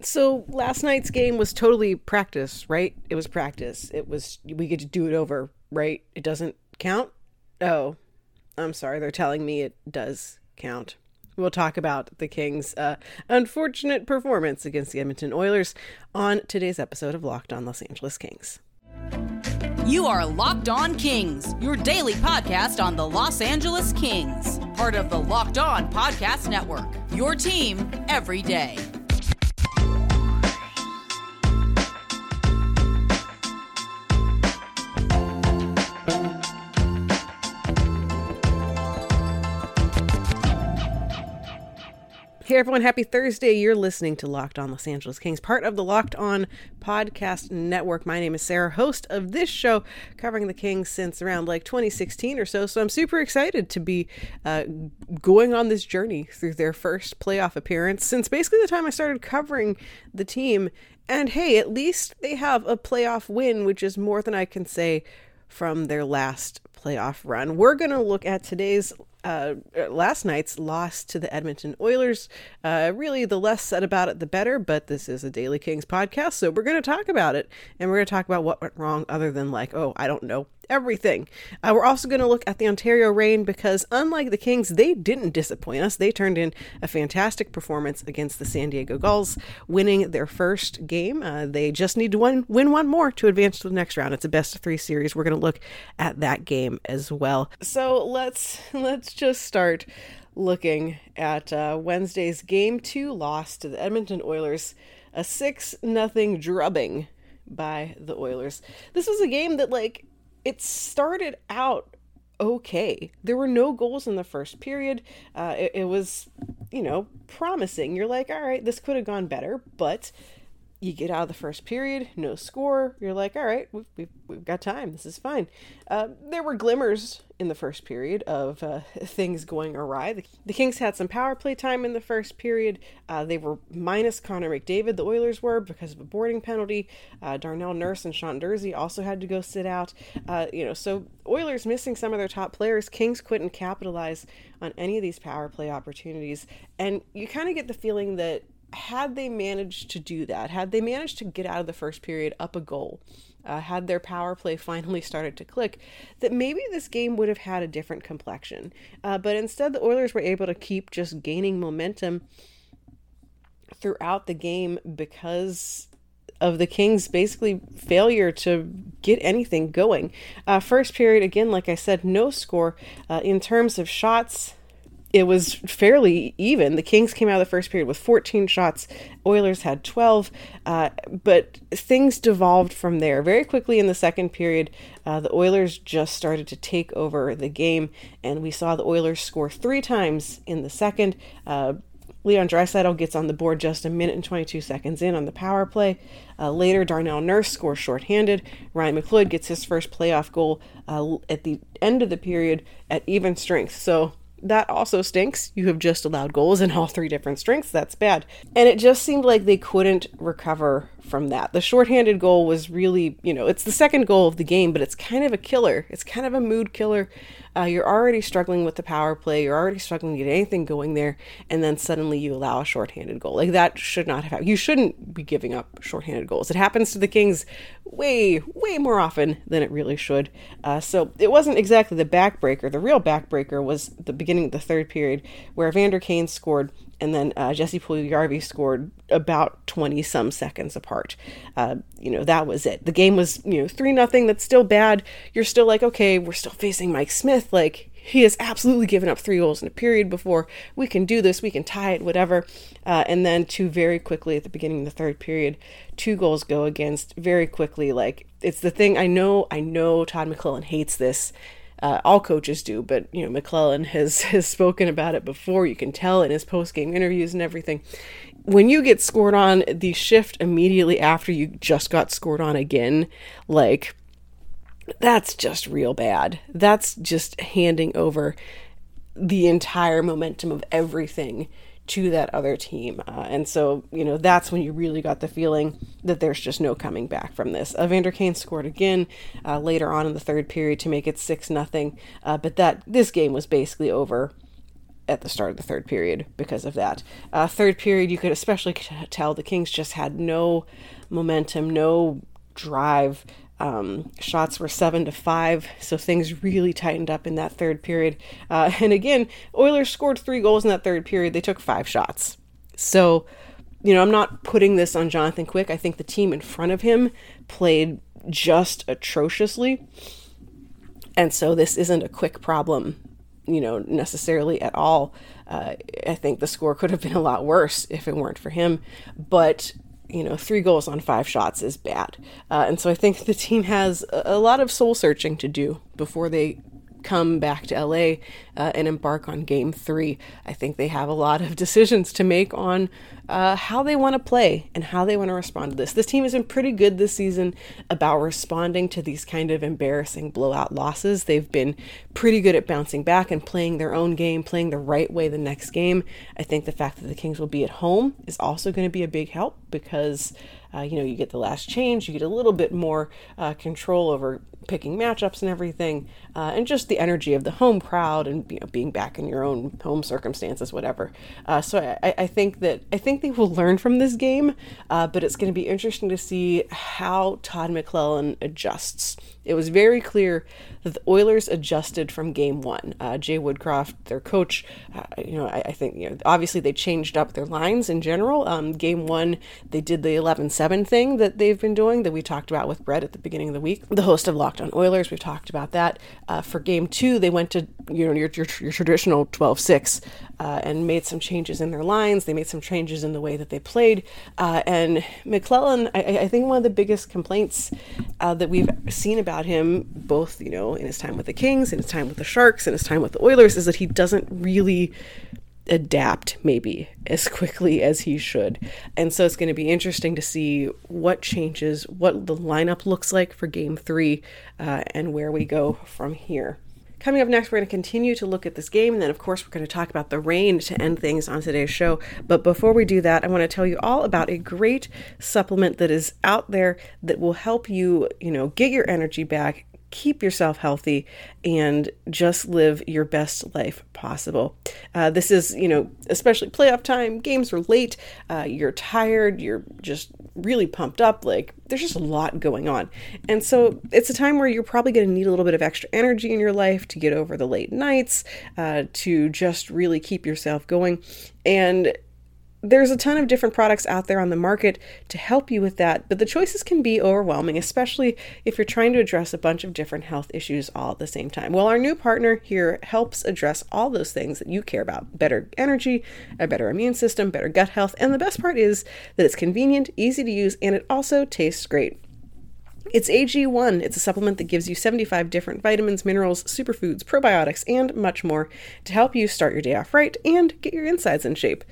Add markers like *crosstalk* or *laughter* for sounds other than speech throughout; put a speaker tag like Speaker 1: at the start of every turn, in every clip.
Speaker 1: So last night's game was totally practice, right? It was practice. It was we get to do it over, right? It doesn't count? Oh. I'm sorry, they're telling me it does count. We'll talk about the Kings' uh, unfortunate performance against the Edmonton Oilers on today's episode of Locked On Los Angeles Kings.
Speaker 2: You are Locked On Kings, your daily podcast on the Los Angeles Kings, part of the Locked On Podcast Network. Your team every day.
Speaker 1: Hey everyone, happy Thursday. You're listening to Locked On Los Angeles Kings, part of the Locked On Podcast Network. My name is Sarah, host of this show covering the Kings since around like 2016 or so. So I'm super excited to be uh, going on this journey through their first playoff appearance since basically the time I started covering the team. And hey, at least they have a playoff win, which is more than I can say from their last playoff run. We're going to look at today's uh, last night's loss to the Edmonton Oilers. Uh, really, the less said about it, the better, but this is a Daily Kings podcast, so we're going to talk about it. And we're going to talk about what went wrong, other than, like, oh, I don't know, everything. Uh, we're also going to look at the Ontario Reign because, unlike the Kings, they didn't disappoint us. They turned in a fantastic performance against the San Diego Gulls, winning their first game. Uh, they just need to win, win one more to advance to the next round. It's a best of three series. We're going to look at that game as well. So let's let's just start looking at uh, Wednesday's game two loss to the Edmonton Oilers, a six nothing drubbing by the Oilers. This was a game that like it started out okay. There were no goals in the first period. Uh, it, it was, you know, promising. You're like, all right, this could have gone better, but you get out of the first period, no score. You're like, all right, we've, we've, we've got time. This is fine. Uh, there were glimmers in the first period of uh, *laughs* things going awry. The, the, Kings had some power play time in the first period. Uh, they were minus Connor McDavid, the Oilers were, because of a boarding penalty. Uh, Darnell Nurse and Sean Durzi also had to go sit out. Uh, you know, so Oilers missing some of their top players. Kings couldn't capitalize on any of these power play opportunities. And you kind of get the feeling that had they managed to do that, had they managed to get out of the first period up a goal, uh, had their power play *laughs* finally started to click, that maybe this game would have had a different complexion. Uh, but instead, the Oilers were able to keep just gaining momentum throughout the game because of the Kings' basically failure to get anything going. Uh, first period, again, like I said, no score. Uh, in terms of shots, it was fairly even. The Kings came out of the first period with 14 shots. Oilers had 12, uh, but things devolved from there very quickly in the second period. Uh, the Oilers just started to take over the game, and we saw the Oilers score three times in the second. Uh, Leon Draisaitl gets on the board just a minute and 22 seconds in on the power play. Uh, later, Darnell Nurse scores shorthanded. Ryan McLeod gets his first playoff goal uh, at the end of the period at even strength. So that also stinks. You have just allowed goals in all three different strengths. That's bad. And it just seemed like they couldn't recover from that. The shorthanded goal was really, you know, it's the second goal of the game, but it's kind of a killer. It's kind of a mood killer. Uh, you're already struggling with the power play. You're already struggling to get anything going there, and then suddenly you allow a shorthanded goal. Like that should not have happened. You shouldn't be giving up shorthanded goals. It happens to the Kings way, way more often than it really should. Uh, so it wasn't exactly the backbreaker. The real backbreaker was the beginning of the third period, where Evander Kane scored and then uh, Jesse Puljujarvi scored about 20 some seconds apart. Uh, you know, that was it. The game was, you know, 3 nothing. That's still bad. You're still like, okay, we're still facing Mike Smith. Like, he has absolutely given up three goals in a period before. We can do this. We can tie it, whatever. Uh, and then, two very quickly at the beginning of the third period, two goals go against very quickly. Like, it's the thing I know, I know Todd McLellan hates this uh, all coaches do, but you know McLellan has *laughs* has spoken about it before. You can tell in his post game interviews and everything. When you get scored on, the shift immediately after you just got scored on again, like that's just real bad. That's just handing over the entire momentum of everything to that other team. Uh, and so, you know, that's when you really got the feeling that there's just no coming back from this. Evander Kane scored again uh, later on in the third period to make it 6 nothing. Uh, but that this game was basically over at the start of the third period because of that. Uh, third period, you could especially tell the Kings just had no momentum, no drive. Um, shots were seven to five, so things really tightened up in that third period. Uh, *laughs* and again, Oilers scored three goals in that third period. They took five shots. So, you know, I'm not putting this on Jonathan Quick. I think the team in front of him played just atrociously. And so this isn't a quick problem, you know, necessarily at all. Uh, I think the score could have been a lot worse if it weren't for him. But you know, three goals on five shots is bad. Uh, and so I think *laughs* the team has a, a lot of soul searching to do before they come back to LA uh, and embark on game three. I think they have a lot of *laughs* decisions to make on uh, how they want to play and how they want to respond to this. This team has been pretty good this season about responding to these kind of embarrassing blowout losses. They've been pretty good at bouncing back and playing their own game, playing the right way the next game. I think the fact that the Kings will be at home is also going to be a big help because uh, you know, you get the last change, you get a little bit more uh, control over picking matchups and everything, uh, and just the energy of the home crowd and you know, being back in your own home circumstances, whatever. Uh, so I, I, think that I think they will learn from this game, uh, but it's going to be interesting to see how Todd McLellan adjusts. It was very clear that the Oilers adjusted from game one. Uh, Jay Woodcroft, their coach, you know, I, I, think you know obviously they changed up their lines in general. Um, game one, they did the 11 7 thing that they've been doing that we talked about with Brett at the beginning of the week. The host of Locked on Oilers, we've talked about that. Uh, for game two, they went to you know your, your, your traditional 12 6 uh, and made some changes in their lines. They made some changes in the way that they played. Uh, and McLellan, I, I, think one of the biggest complaints uh, that we've seen about him, both you know in his time with the Kings, in his time with the Sharks, and his time with the Oilers, is that he doesn't really adapt maybe as quickly as he should. And so it's going to be interesting to see what changes, what the lineup looks like for game three, uh, and where we go from here. Coming up next, we're going to continue to look at this game, and then, of course, we're going to talk about the Reign to end things on today's show. But before we do that, I want to tell you all about a great supplement that is out there that will help you, you know, get your energy back, keep yourself healthy and just live your best life possible. Uh, this is, you know, especially playoff time, games are late, uh, you're tired, you're just really pumped up. Like, there's just a lot going on. And so it's a time where you're probably going to need a little bit of extra energy in your life to get over the late nights, uh, to just really keep yourself going. And there's a ton of different products out there on the market to help you with that, but the choices can be overwhelming, especially if you're trying to address a bunch of different health issues all at the same time. Well, our new partner here helps address all those things that you care about better energy, a better immune system, better gut health, and the best part is that it's convenient, easy to use, and it also tastes great. It's AG1. It's a supplement that gives you 75 different vitamins, minerals, superfoods, probiotics, and much more to help you start your day off right and get your insides in shape.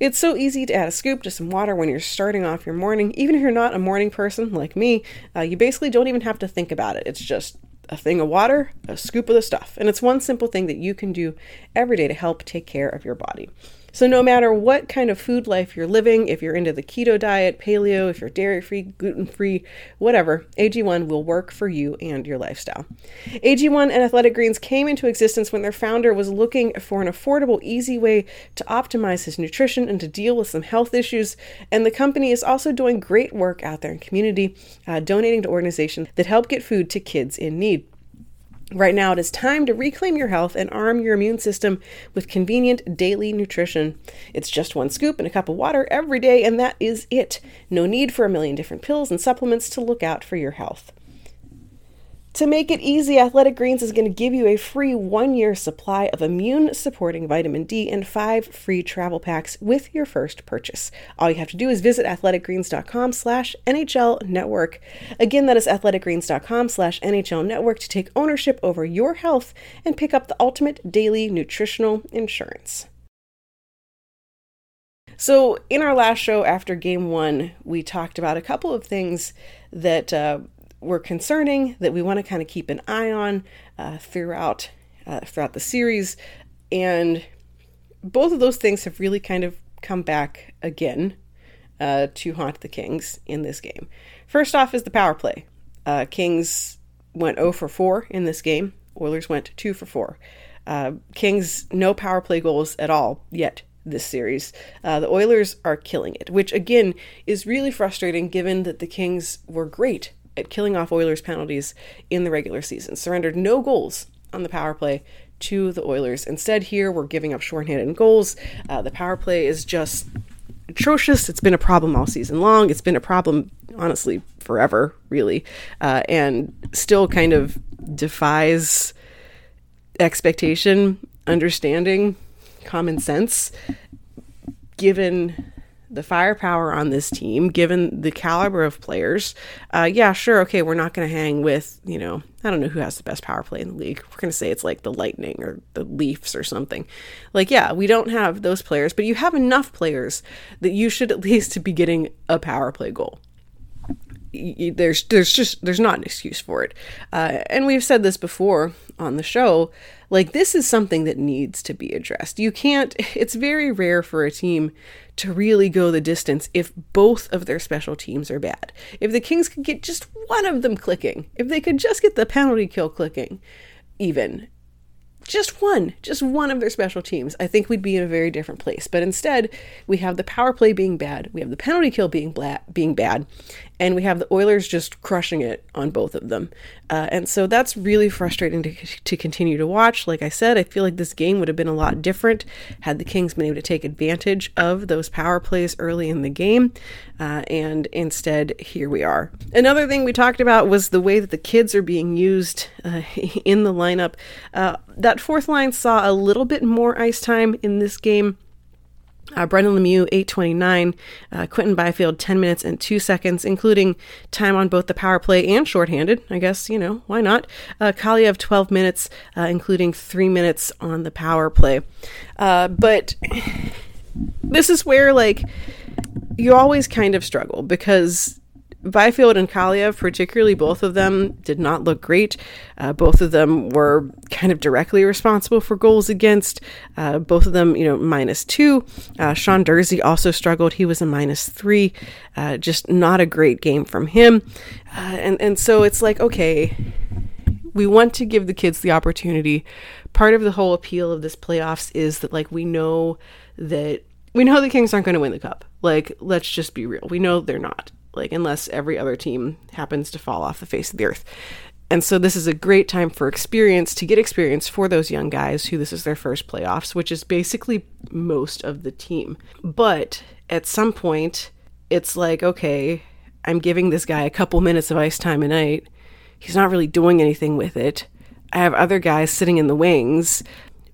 Speaker 1: It's so easy to add a scoop to some water when you're starting off your morning. Even if you're not a morning person like me, uh, you basically don't even have to think about it. It's just a thing of water, a scoop of the stuff. And it's one simple thing that you can do every day to help take care of your body. So, no matter what kind of food life you're living, if you're into the keto diet, paleo, if you're dairy free, gluten free, whatever, AG1 will work for you and your lifestyle. AG1 and Athletic Greens came into existence when their founder was looking for an affordable, easy way to optimize his nutrition and to deal with some health issues. And the company is also doing great work out there in community, uh, donating to organizations that help get food to kids in need. Right now, it is time to reclaim your health and arm your immune system with convenient daily nutrition. It's just one scoop and a cup of water every day, and that is it. No need for a million different pills and supplements to look out for your health. To make it easy, Athletic Greens is going to give you a free one year supply of immune supporting vitamin D and five free travel packs with your first purchase. All you have to do is visit athleticgreens.com slash NHL network. Again, that is athleticgreens.com slash NHL network to take ownership over your health and pick up the ultimate daily nutritional insurance. So, in our last show after game one, we talked about a couple of things that uh, were concerning that we want to kind of keep an eye on uh, throughout uh, throughout the series, and both of those things have really kind of come back again uh, to haunt the Kings in this game. First off is the power play. Uh, Kings went 0 for 4 in this game. Oilers went 2 for 4. Uh, Kings, no power play goals at all yet this series. Uh, the Oilers are killing it, which again is really frustrating given that the Kings were great at killing off Oilers penalties in the regular season, surrendered no goals on the power play to the Oilers. Instead, here we're giving up shorthanded goals. Uh, the power play is just atrocious. It's been a problem all season long. It's been a problem, honestly, forever, really, uh, and still kind of defies expectation, understanding, common sense, given the firepower on this team, given the caliber of players, uh, yeah, sure, okay, we're not going to hang with, you know, I don't know who has the best power play in the league. We're going to say it's like the Lightning or the Leafs or something. Like, yeah, we don't have those players, but you have enough players that you should at least be getting a power play goal there's there's just there's not an excuse for it. Uh, and we've said this before on the show like this is something that needs to be addressed. You can't it's very rare for a team to really go the distance if both of their special teams are bad. If the kings could get just one of them clicking if they could just get the penalty kill clicking even just one, just one of their special teams, I think we'd be in a very different place. But instead, we have the power play being bad, we have the penalty kill being bla- being bad, and we have the Oilers just crushing it on both of them. Uh, and so that's really frustrating to, to continue to watch. Like I said, I feel like this game would have been a lot different had the Kings been able to take advantage of those power plays early in the game. Uh, and instead, here we are. Another thing we talked about was the way that the kids are being used uh, *laughs* in the lineup. Uh, that fourth line saw a little bit more ice time in this game. Uh, Brendan Lemieux, 829. Uh, Quinton Byfield, 10 minutes and 2 seconds, including time on both the power play and shorthanded. I guess, you know, why not? Uh, Kaliyev, 12 minutes, uh, including 3 minutes on the power play. Uh, but *sighs* this is where, like, you always kind of struggle because Byfield and Kaliyev, particularly both of them, did not look great. Uh, both of them were kind of directly responsible for goals against. Uh, both of them, you know, minus two. Uh, Sean Durzi also struggled. He was a minus three. Uh, just not a great game from him. Uh, and and so it's like okay, we want to give the kids the opportunity. Part of the whole appeal of this playoffs is that like we know that we know the Kings aren't going to win the cup. Like, let's just be real. We know they're not like unless every other team happens to fall off the face of the earth. And so this is a great time for experience to get experience for those young guys who this is their first playoffs, which is basically most of the team. But at some point, it's like, okay, I'm giving this guy a couple minutes of ice time a night. He's not really doing anything with it. I have other guys sitting in the wings.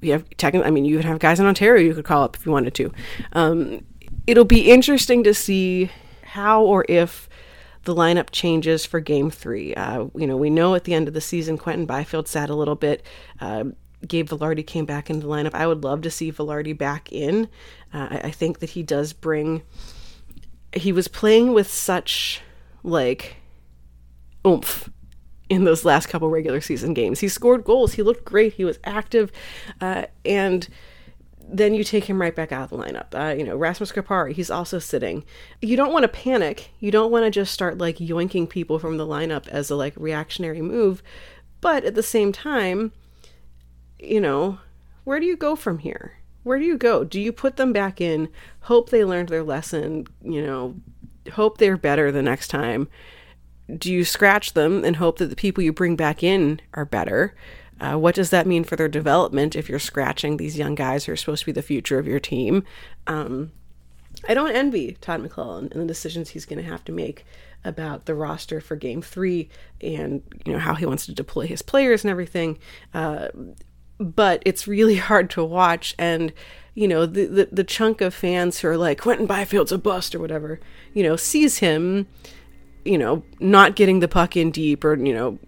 Speaker 1: We have technically, I mean, you could have guys in Ontario you could call up if you wanted to. Um, it'll be interesting to see how or if the lineup changes for game three. Uh, you know, we know at the end of the season, Quinton Byfield sat a little bit. Uh, Gabe Vilardi came back into the lineup. I would love to see Vilardi back in. Uh, I, I think that he does bring. He was playing with such like oomph in those last couple regular season games. He scored goals. He looked great. He was active, uh, and then you take him right back out of the lineup. Uh, you know, Rasmus Kupari, he's also sitting. You don't want to panic. You don't want to just start like yoinking people from the lineup as a like reactionary move. But at the same time, you know, where do you go from here? Where do you go? Do you put them back in, hope they learned their lesson, you know, hope they're better the next time? Do you scratch them and hope that the people you bring back in are better? Uh, what does that mean for their development if you're scratching these young guys who are supposed to be the future of your team? Um, I don't envy Todd McLellan and the decisions he's going to have to make about the roster for Game Three and you know how he wants to deploy his players and everything. Uh, but it's really *laughs* hard to watch, and you know the, the the chunk of fans who are like Quinton Byfield's a bust or whatever, you know, sees him, you know, not getting the puck in deep or you know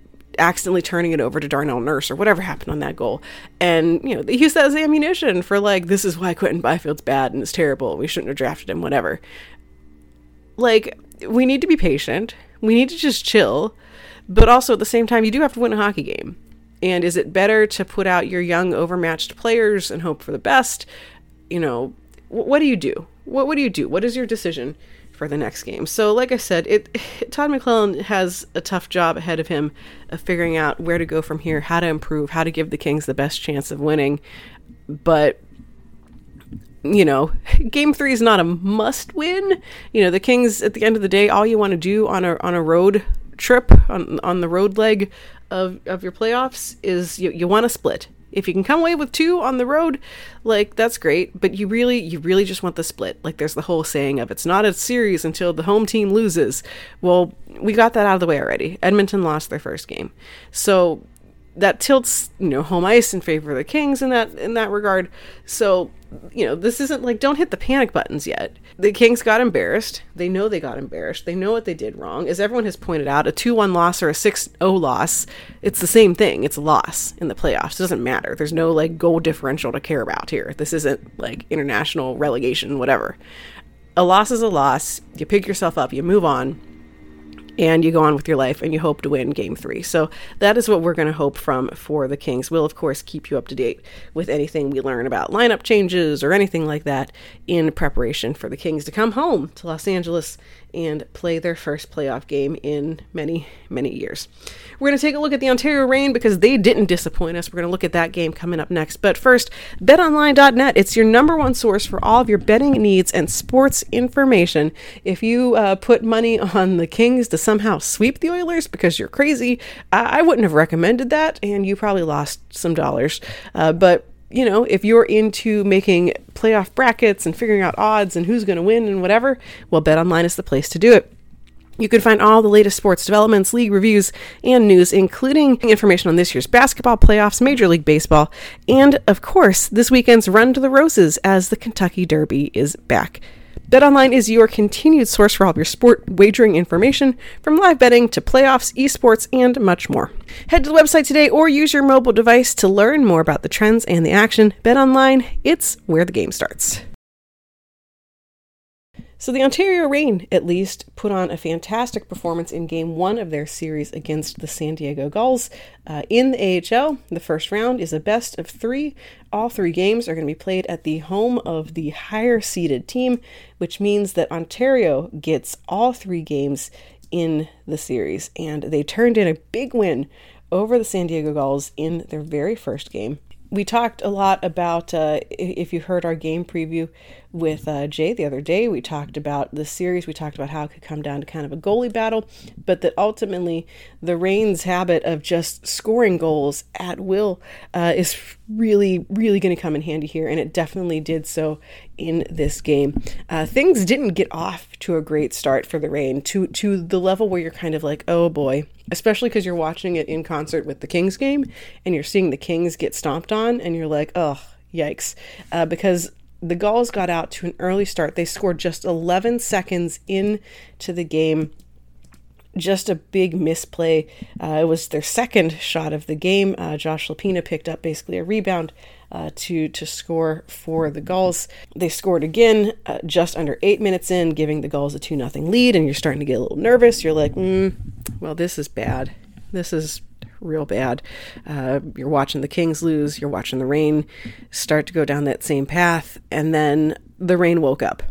Speaker 1: accidentally turning it over to Darnell Nurse or whatever happened on that goal. And, you know, they use that as ammunition for like, this is why Quinton Byfield's bad and it's terrible. We shouldn't have drafted him, whatever. Like, we need to be patient. We need to just chill. But also at the same time, you do have to win a hockey game. And is it better to put out your young, overmatched players and hope for the best? You know, what do you do? What, what do you do? What is your decision? For the next game. So, like I said, it *sighs* Todd McLellan has a tough job ahead of him of figuring out where to go from here, how to improve, how to give the Kings the best chance of winning. But you know, *laughs* game three is not a must win. You know, the Kings at the end of the day, all you want to do on a on a road trip on on the road leg of of your playoffs is you, you want to split. If you can come away with two on the road, like that's great, but you really you really just want the split. Like there's the whole saying of it's not a series until the home team loses. Well, we got that out of the way already. Edmonton lost their first game. So that tilts, you know, home ice in favor of the Kings in that in that regard. So you know, this isn't like don't hit the panic buttons yet. The Kings got embarrassed. They know they got embarrassed. They know what they did wrong. As everyone has pointed out, a 2 1 loss or a 6 0 loss, it's the same thing. It's a loss in the playoffs. It doesn't matter. There's no like goal differential to care about here. This isn't like international relegation, whatever. A loss is a loss. You pick yourself up, you move on and you go on with your life and you hope to win game three. So that is what we're going to hope from for the Kings. We'll, of course, keep you up to date with anything we learn about lineup changes or anything like that in preparation for the Kings to come home to Los Angeles and play their first playoff game in many, many years. We're going to take a look at the Ontario Reign because they didn't disappoint us. We're going to look at that game coming up next. But first, betonline.net. It's your number one source for all of your betting needs and sports information. If you uh, put money on the Kings to somehow sweep the Oilers because you're crazy, I, I wouldn't have recommended that, and you probably lost some dollars. Uh, but you know, if you're into making playoff brackets and figuring out odds and who's going to win and whatever, well, BetOnline is the place to do it. You can find all the latest sports developments, league reviews, and news, including information on this year's basketball playoffs, Major League Baseball, and, of course, this weekend's Run to the Roses as the Kentucky Derby is back. BetOnline is your continued source for all of your sport wagering information, from live betting to playoffs, esports, and much more. Head to the website today or use your mobile device to learn more about the trends and the action. BetOnline, it's where the game starts. So the Ontario Reign, at least, put on a fantastic performance in Game One of their series against the San Diego Gulls. Uh, in the AHL, the first round is a best of three. All three games are going to be played at the home of the higher seeded team, which means that Ontario gets all three games in the series, and they turned in a big win over the San Diego Gulls in their very first game we talked a lot about uh, if you heard our game preview with uh, Jay the other day. We talked about the series. We talked about how it could come down to kind of a goalie battle, but that ultimately the Reign's habit of just scoring goals at will uh, is really, really going to come in handy here, and it definitely did so in this game. Uh, things didn't get off to a great start for the Reign to to the level where you're kind of like, oh boy, especially because you're watching it in concert with the Kings game, and you're seeing the Kings get stomped on, and you're like, oh yikes, uh, because the Gulls got out to an early start. They scored just 11 seconds into the game. Just a big misplay. Uh, it was their second shot of the game. Uh, Josh Lopina picked up basically a rebound uh, to to score for the Gulls. They scored again uh, just under eight minutes in, giving the Gulls a two nothing lead. And you're starting to get a little nervous. You're like, mm, well, this is bad. This is real bad. Uh, you're watching the Kings lose, you're watching the Reign start to go down that same path, and then the Reign woke up.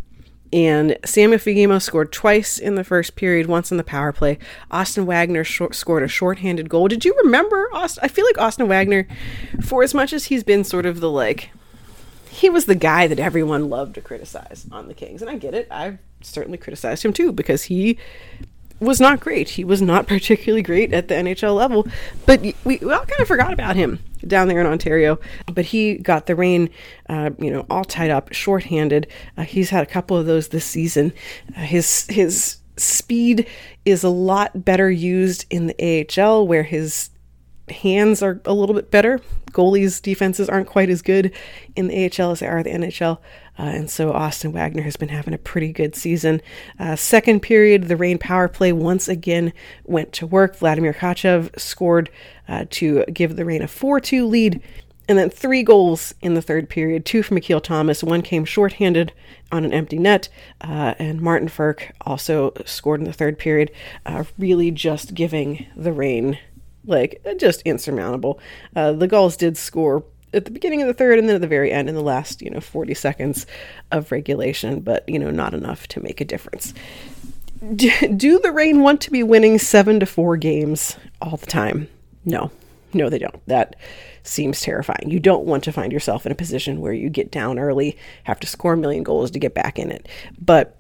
Speaker 1: And Samuel Fagemo scored twice in the first period, once in the power play. Austin Wagner short, scored a shorthanded goal. Did you remember Austin? I feel like Austin Wagner, for as much as he's been sort of the like, he was the guy that everyone loved to criticize on the Kings. And I get it. I've certainly criticized him too because he was not great. He was not *laughs* particularly great at the NHL level, but we, we all kind of forgot about him down there in Ontario. But he got the Reign, uh, you know, all tied up, shorthanded. Uh, he's had a couple of those this season. Uh, his his speed is a lot better used in the AHL, where his hands are a little bit better. Goalies' defenses aren't quite as good in the AHL as they are in the NHL. Uh, and so Austin Wagner has been having a pretty good season. Uh, second period, the Reign power play once again went to work. Vladimir Tkachev scored uh, to give the Reign a 4 2 lead. And then three goals in the third period two from Akil Thomas. One came shorthanded on an empty net. Uh, and Martin Frk also scored in the third period, uh, really just giving the Reign like just insurmountable. Uh, the Gulls did score at the beginning of the third and then at the very end in the last, you know, 40 seconds of regulation, but, you know, not enough to make a difference. Do the Reign want to be winning seven to four games all the time? No, no, they don't. That seems terrifying. You don't want to find yourself in a position where you get down early, have to score a million goals to get back in it. But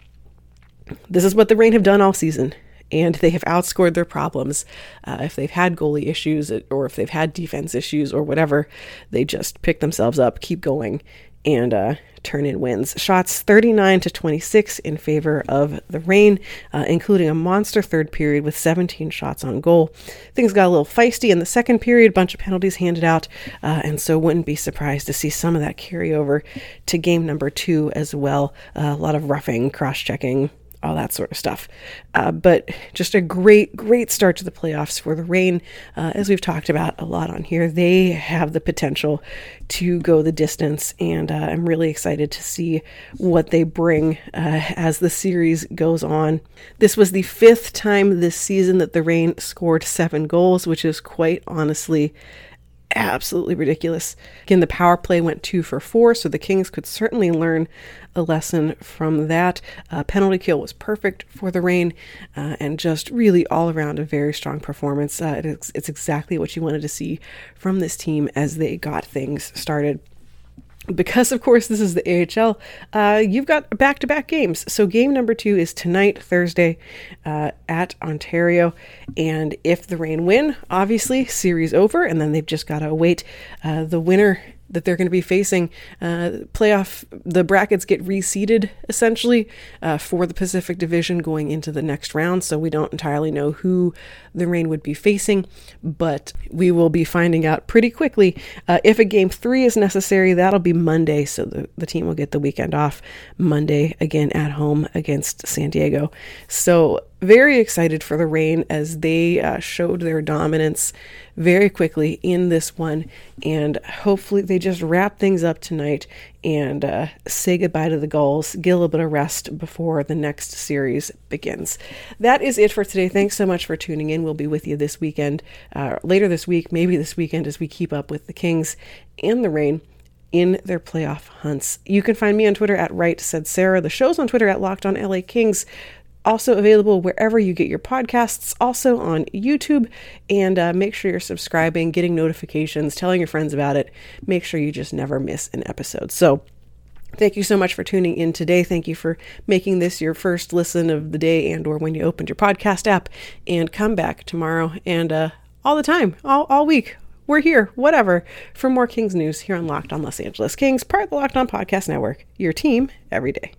Speaker 1: this is what the Reign have done all season and they have outscored their problems. Uh, if they've had goalie issues or if they've had defense issues or whatever, they just pick themselves up, keep going, and uh, turn in wins. Shots 39 to 26 in favor of the Reign, uh, including a monster third period with 17 shots on goal. Things got a little feisty in the second period, bunch of penalties handed out, uh, and so wouldn't be surprised to see some of that carry over to game number two as well. Uh, a lot of roughing, cross checking, all that sort of stuff. Uh, but just a great, great start to the playoffs for the Reign. Uh, as we've talked about a lot on here, they have the potential to go the distance, and uh, I'm really excited to see what they bring uh, as the series goes on. This was the fifth time this season that the Reign scored seven goals, which is quite honestly absolutely ridiculous. Again, the power play went two for four, so the Kings could certainly learn a lesson from that. Uh, penalty kill was perfect for the Reign, uh, and just really all around a very strong performance. Uh, it's, it's exactly what you wanted to see from this team as they got things started because of course this is the AHL, uh, you've got back-to-back games. So game number two is tonight, Thursday, uh, at Ontario, and if the Reign win, obviously series over, and then they've just got to await uh, the winner that they're going to be facing. Uh, playoff, the brackets get reseeded essentially uh, for the Pacific Division going into the next round. So we don't entirely know who the Reign would be facing, but we will be finding out pretty quickly. Uh, if a game three is necessary, that'll be Monday. So the, the team will get the weekend off Monday again at home against San Diego. So very excited for the Reign as they uh, showed their dominance very quickly in this one. And hopefully, they just wrap things up tonight and uh, say goodbye to the Gulls, get a little bit of rest before the next series begins. That is it for today. Thanks so much for tuning in. We'll be with you this weekend, uh, later this week, maybe this weekend, as we keep up with the Kings and the Reign in their playoff hunts. You can find me on Twitter at Right Said Sarah. The show's on Twitter at Locked On LA Kings. Also available wherever you get your podcasts, also on YouTube. And uh, make sure you're subscribing, getting notifications, telling your friends about it. Make sure you just never miss an episode. So, Thank you so much for tuning in today. Thank you for making this your first listen of the day and or when you opened your podcast app and come back tomorrow and uh, all the time, all, all week. We're here, whatever, for more Kings news here on Locked on Los Angeles Kings, part of the Locked on Podcast Network. Your team every day.